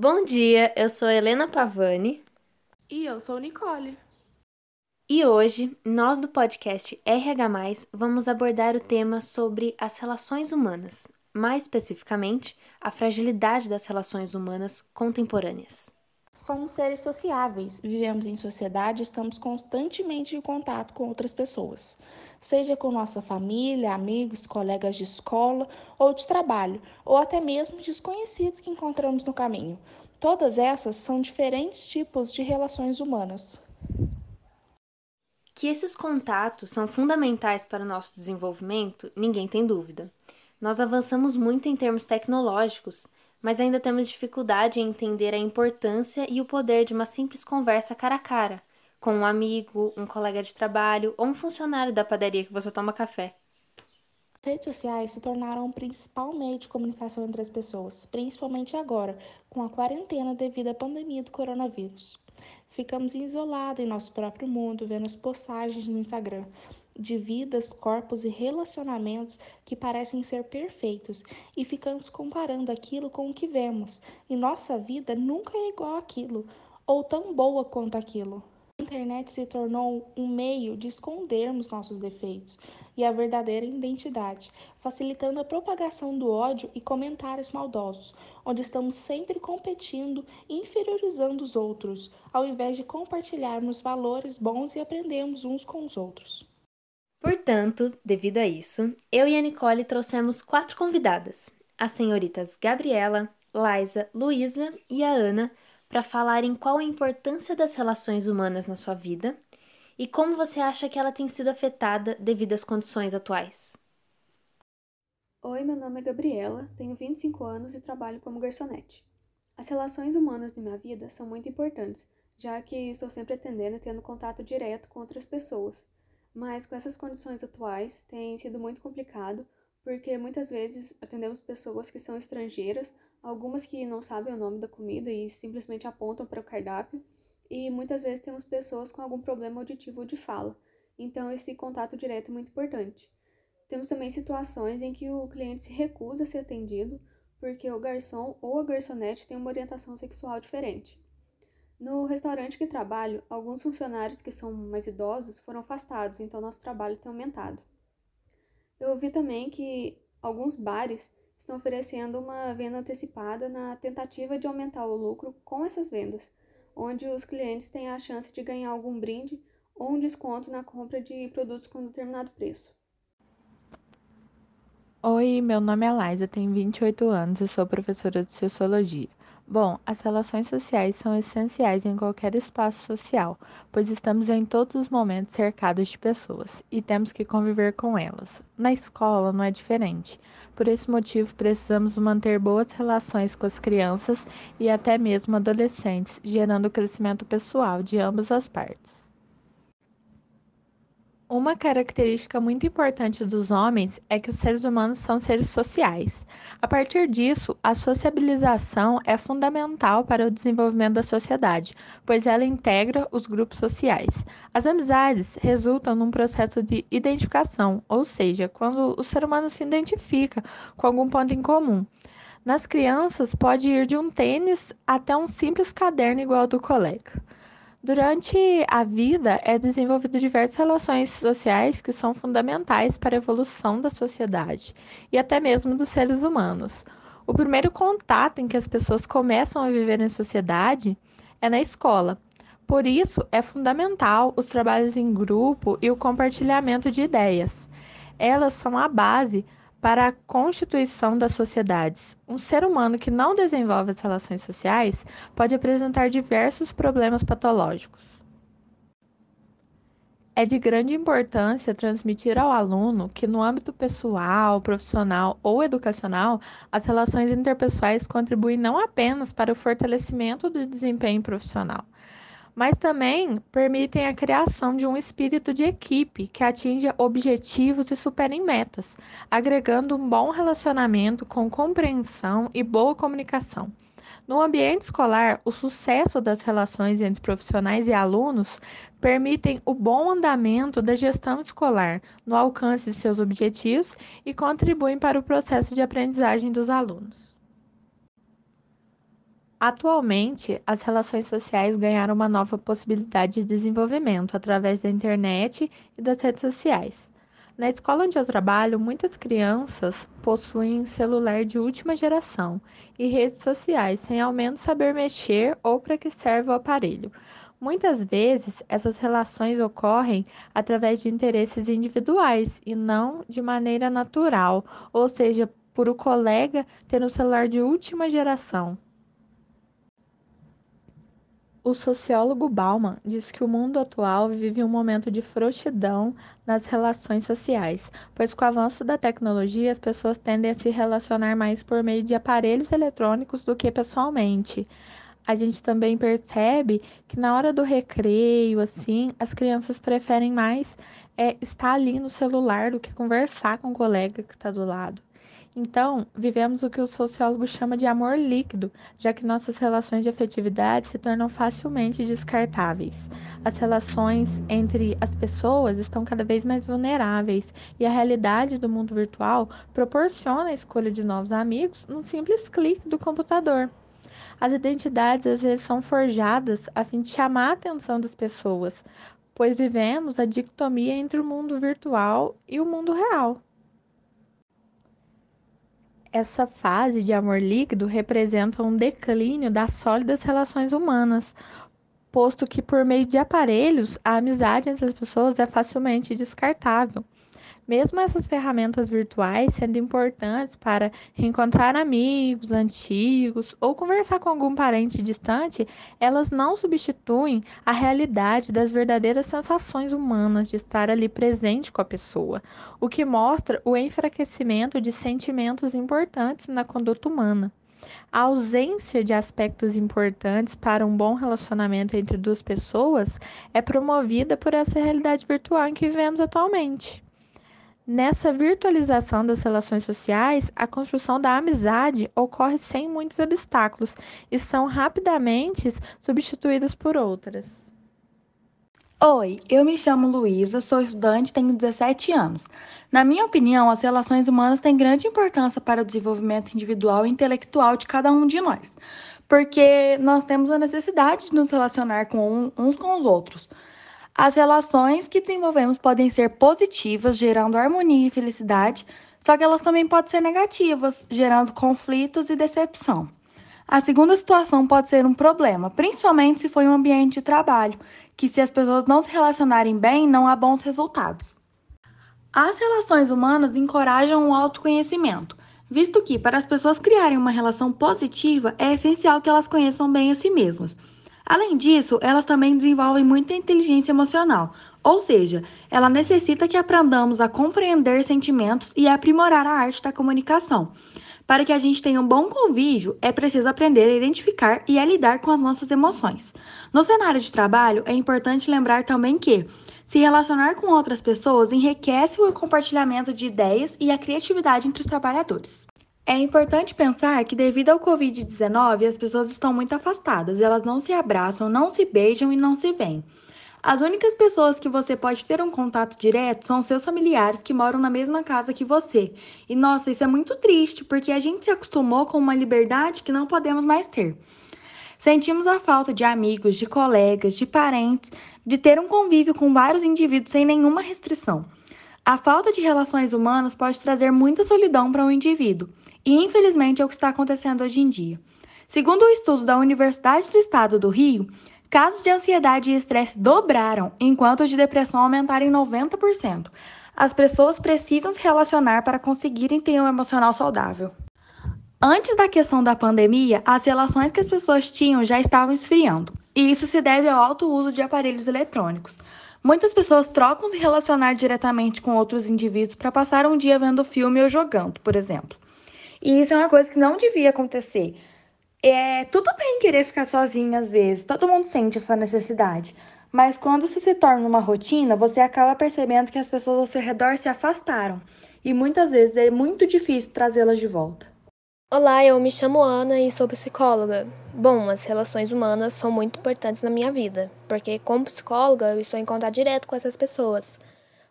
Bom dia, eu sou Helena Pavani. E eu sou Nicole. E hoje, nós do podcast RH, vamos abordar o tema sobre as relações humanas, mais especificamente, a fragilidade das relações humanas contemporâneas. Somos seres sociáveis, vivemos em sociedade e estamos constantemente em contato com outras pessoas, seja com nossa família, amigos, colegas de escola ou de trabalho, ou até mesmo desconhecidos que encontramos no caminho. Todas essas são diferentes tipos de relações humanas. Que esses contatos são fundamentais para o nosso desenvolvimento, ninguém tem dúvida. Nós avançamos muito em termos tecnológicos, mas ainda temos dificuldade em entender a importância e o poder de uma simples conversa cara a cara, com um amigo, um colega de trabalho ou um funcionário da padaria que você toma café. As redes sociais se tornaram o principal meio de comunicação entre as pessoas, principalmente agora, com a quarentena devido à pandemia do coronavírus. Ficamos isolados em nosso próprio mundo, vendo as postagens no Instagram, de vidas, corpos e relacionamentos que parecem ser perfeitos e ficamos comparando aquilo com o que vemos, e nossa vida nunca é igual àquilo ou tão boa quanto aquilo. Internet se tornou um meio de escondermos nossos defeitos e a verdadeira identidade, facilitando a propagação do ódio e comentários maldosos, onde estamos sempre competindo e inferiorizando os outros, ao invés de compartilharmos valores bons e aprendermos uns com os outros. Portanto, devido a isso, eu e a Nicole trouxemos quatro convidadas, as senhoritas Gabriela, Liza, Luísa e a Ana, para falarem qual a importância das relações humanas na sua vida e como você acha que ela tem sido afetada devido às condições atuais. Oi, meu nome é Gabriela, tenho 25 anos e trabalho como garçonete. As relações humanas de minha vida são muito importantes, já que estou sempre atendendo e tendo contato direto com outras pessoas mas com essas condições atuais tem sido muito complicado, porque muitas vezes atendemos pessoas que são estrangeiras, algumas que não sabem o nome da comida e simplesmente apontam para o cardápio, e muitas vezes temos pessoas com algum problema auditivo de fala, então esse contato direto é muito importante. Temos também situações em que o cliente se recusa a ser atendido porque o garçom ou a garçonete tem uma orientação sexual diferente. No restaurante que trabalho, alguns funcionários que são mais idosos foram afastados, então nosso trabalho tem aumentado. Eu ouvi também que alguns bares estão oferecendo uma venda antecipada na tentativa de aumentar o lucro com essas vendas, onde os clientes têm a chance de ganhar algum brinde ou um desconto na compra de produtos com determinado preço. Oi, meu nome é Laisa, tenho 28 anos e sou professora de Sociologia. Bom, as relações sociais são essenciais em qualquer espaço social, pois estamos em todos os momentos cercados de pessoas e temos que conviver com elas. Na escola não é diferente. Por esse motivo, precisamos manter boas relações com as crianças e até mesmo adolescentes, gerando crescimento pessoal de ambas as partes. Uma característica muito importante dos homens é que os seres humanos são seres sociais. A partir disso, a sociabilização é fundamental para o desenvolvimento da sociedade, pois ela integra os grupos sociais. As amizades resultam num processo de identificação, ou seja, quando o ser humano se identifica com algum ponto em comum. Nas crianças, pode ir de um tênis até um simples caderno igual ao do colega. Durante a vida, é desenvolvido diversas relações sociais que são fundamentais para a evolução da sociedade e até mesmo dos seres humanos. O primeiro contato em que as pessoas começam a viver em sociedade é na escola. Por isso, é fundamental os trabalhos em grupo e o compartilhamento de ideias. Elas são a base para a constituição das sociedades. Um ser humano que não desenvolve as relações sociais pode apresentar diversos problemas patológicos. É de grande importância transmitir ao aluno que, no âmbito pessoal, profissional ou educacional, as relações interpessoais contribuem não apenas para o fortalecimento do desempenho profissional, mas também permitem a criação de um espírito de equipe que atinja objetivos e supere metas, agregando um bom relacionamento com compreensão e boa comunicação. No ambiente escolar, o sucesso das relações entre profissionais e alunos permitem o bom andamento da gestão escolar no alcance de seus objetivos e contribuem para o processo de aprendizagem dos alunos. Atualmente, as relações sociais ganharam uma nova possibilidade de desenvolvimento através da internet e das redes sociais. Na escola onde eu trabalho, muitas crianças possuem celular de última geração e redes sociais sem ao menos saber mexer ou para que serve o aparelho. Muitas vezes, essas relações ocorrem através de interesses individuais e não de maneira natural, ou seja, por o colega ter um celular de última geração. O sociólogo Bauman diz que o mundo atual vive um momento de frouxidão nas relações sociais, pois com o avanço da tecnologia as pessoas tendem a se relacionar mais por meio de aparelhos eletrônicos do que pessoalmente. A gente também percebe que na hora do recreio, assim, as crianças preferem mais é, estar ali no celular do que conversar com o colega que está do lado. Então, vivemos o que o sociólogo chama de amor líquido, já que nossas relações de afetividade se tornam facilmente descartáveis. As relações entre as pessoas estão cada vez mais vulneráveis e a realidade do mundo virtual proporciona a escolha de novos amigos num simples clique do computador. As identidades às vezes são forjadas a fim de chamar a atenção das pessoas, pois vivemos a dicotomia entre o mundo virtual e o mundo real. Essa fase de amor líquido representa um declínio das sólidas relações humanas, posto que por meio de aparelhos a amizade entre as pessoas é facilmente descartável. Mesmo essas ferramentas virtuais sendo importantes para reencontrar amigos antigos ou conversar com algum parente distante, elas não substituem a realidade das verdadeiras sensações humanas de estar ali presente com a pessoa, o que mostra o enfraquecimento de sentimentos importantes na conduta humana. A ausência de aspectos importantes para um bom relacionamento entre duas pessoas é promovida por essa realidade virtual em que vivemos atualmente. Nessa virtualização das relações sociais, a construção da amizade ocorre sem muitos obstáculos e são rapidamente substituídas por outras. Oi, eu me chamo Luísa, sou estudante tenho 17 anos. Na minha opinião, as relações humanas têm grande importância para o desenvolvimento individual e intelectual de cada um de nós, porque nós temos a necessidade de nos relacionar com uns com os outros. As relações que desenvolvemos podem ser positivas, gerando harmonia e felicidade, só que elas também podem ser negativas, gerando conflitos e decepção. A segunda situação pode ser um problema, principalmente se for um ambiente de trabalho, que se as pessoas não se relacionarem bem, não há bons resultados. As relações humanas encorajam o autoconhecimento, visto que, para as pessoas criarem uma relação positiva, é essencial que elas conheçam bem a si mesmas. Além disso, elas também desenvolvem muita inteligência emocional, ou seja, ela necessita que aprendamos a compreender sentimentos e aprimorar a arte da comunicação. Para que a gente tenha um bom convívio, é preciso aprender a identificar e a lidar com as nossas emoções. No cenário de trabalho, é importante lembrar também que se relacionar com outras pessoas enriquece o compartilhamento de ideias e a criatividade entre os trabalhadores. É importante pensar que, devido ao Covid-19, as pessoas estão muito afastadas, elas não se abraçam, não se beijam e não se veem. As únicas pessoas que você pode ter um contato direto são seus familiares que moram na mesma casa que você. E nossa, isso é muito triste, porque a gente se acostumou com uma liberdade que não podemos mais ter. Sentimos a falta de amigos, de colegas, de parentes, de ter um convívio com vários indivíduos sem nenhuma restrição. A falta de relações humanas pode trazer muita solidão para um indivíduo, e infelizmente é o que está acontecendo hoje em dia. Segundo o estudo da Universidade do Estado do Rio, casos de ansiedade e estresse dobraram, enquanto os de depressão aumentaram em 90%. As pessoas precisam se relacionar para conseguirem ter um emocional saudável. Antes da questão da pandemia, as relações que as pessoas tinham já estavam esfriando, e isso se deve ao alto uso de aparelhos eletrônicos. Muitas pessoas trocam se relacionar diretamente com outros indivíduos para passar um dia vendo filme ou jogando, por exemplo. E isso é uma coisa que não devia acontecer. É tudo bem querer ficar sozinho às vezes, todo mundo sente essa necessidade. Mas quando isso se torna uma rotina, você acaba percebendo que as pessoas ao seu redor se afastaram. E muitas vezes é muito difícil trazê-las de volta. Olá, eu me chamo Ana e sou psicóloga. Bom, as relações humanas são muito importantes na minha vida, porque como psicóloga eu estou em contato direto com essas pessoas,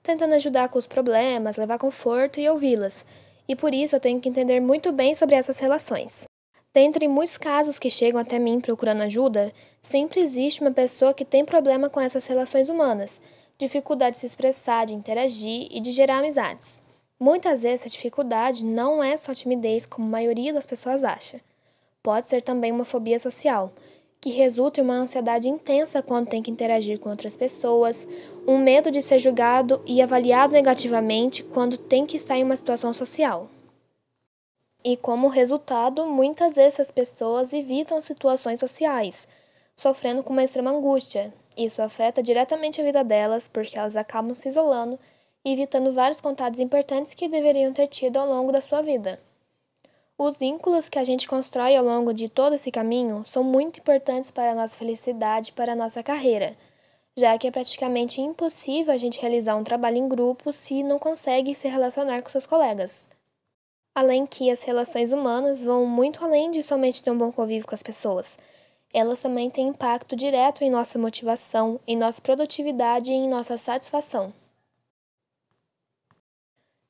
tentando ajudar com os problemas, levar conforto e ouvi-las. E por isso eu tenho que entender muito bem sobre essas relações. Dentre muitos casos que chegam até mim procurando ajuda, sempre existe uma pessoa que tem problema com essas relações humanas, dificuldade de se expressar, de interagir e de gerar amizades. Muitas vezes essa dificuldade não é só timidez, como a maioria das pessoas acha. Pode ser também uma fobia social, que resulta em uma ansiedade intensa quando tem que interagir com outras pessoas, um medo de ser julgado e avaliado negativamente quando tem que estar em uma situação social. E como resultado, muitas vezes as pessoas evitam situações sociais, sofrendo com uma extrema angústia. Isso afeta diretamente a vida delas, porque elas acabam se isolando evitando vários contatos importantes que deveriam ter tido ao longo da sua vida. Os vínculos que a gente constrói ao longo de todo esse caminho são muito importantes para a nossa felicidade, para a nossa carreira, já que é praticamente impossível a gente realizar um trabalho em grupo se não consegue se relacionar com seus colegas. Além que as relações humanas vão muito além de somente ter um bom convívio com as pessoas. Elas também têm impacto direto em nossa motivação, em nossa produtividade e em nossa satisfação.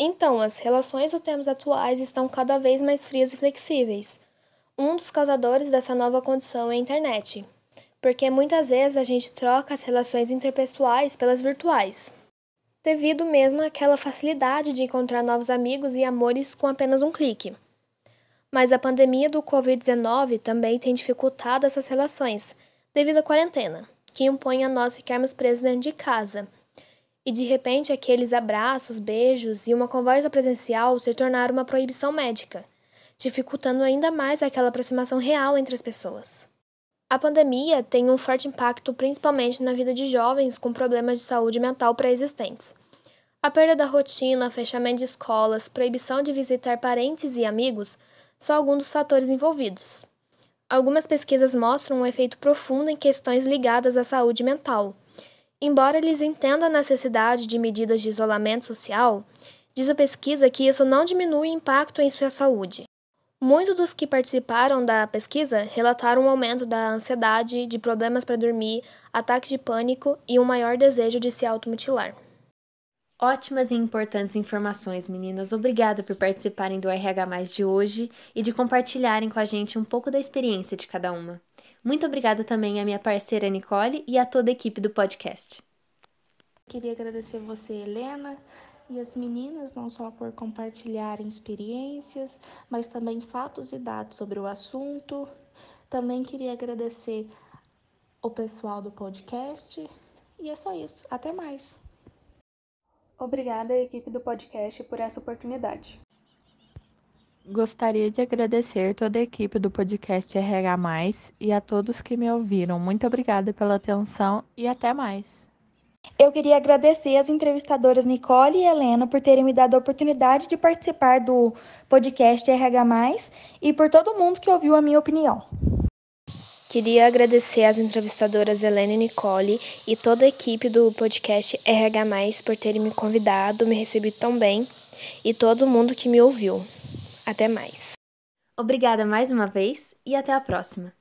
Então, as relações dos tempos atuais estão cada vez mais frias e flexíveis. Um dos causadores dessa nova condição é a internet, porque muitas vezes a gente troca as relações interpessoais pelas virtuais, devido mesmo àquela facilidade de encontrar novos amigos e amores com apenas um clique. Mas a pandemia do Covid-19 também tem dificultado essas relações, devido à quarentena, que impõe a nós ficarmos presos dentro de casa e de repente aqueles abraços, beijos e uma conversa presencial se tornaram uma proibição médica, dificultando ainda mais aquela aproximação real entre as pessoas. A pandemia tem um forte impacto principalmente na vida de jovens com problemas de saúde mental pré-existentes. A perda da rotina, fechamento de escolas, proibição de visitar parentes e amigos são alguns dos fatores envolvidos. Algumas pesquisas mostram um efeito profundo em questões ligadas à saúde mental, Embora eles entendam a necessidade de medidas de isolamento social, diz a pesquisa que isso não diminui o impacto em sua saúde. Muitos dos que participaram da pesquisa relataram um aumento da ansiedade, de problemas para dormir, ataques de pânico e um maior desejo de se automutilar. Ótimas e importantes informações, meninas. Obrigada por participarem do RH de hoje e de compartilharem com a gente um pouco da experiência de cada uma. Muito obrigada também à minha parceira Nicole e a toda a equipe do podcast. Queria agradecer você, Helena, e as meninas, não só por compartilharem experiências, mas também fatos e dados sobre o assunto. Também queria agradecer o pessoal do podcast. E é só isso. Até mais. Obrigada à equipe do podcast por essa oportunidade. Gostaria de agradecer toda a equipe do podcast RH, e a todos que me ouviram. Muito obrigada pela atenção e até mais. Eu queria agradecer as entrevistadoras Nicole e Helena por terem me dado a oportunidade de participar do podcast RH, e por todo mundo que ouviu a minha opinião. Queria agradecer às entrevistadoras Helena e Nicole e toda a equipe do podcast RH, por terem me convidado, me recebido tão bem e todo mundo que me ouviu. Até mais. Obrigada mais uma vez e até a próxima.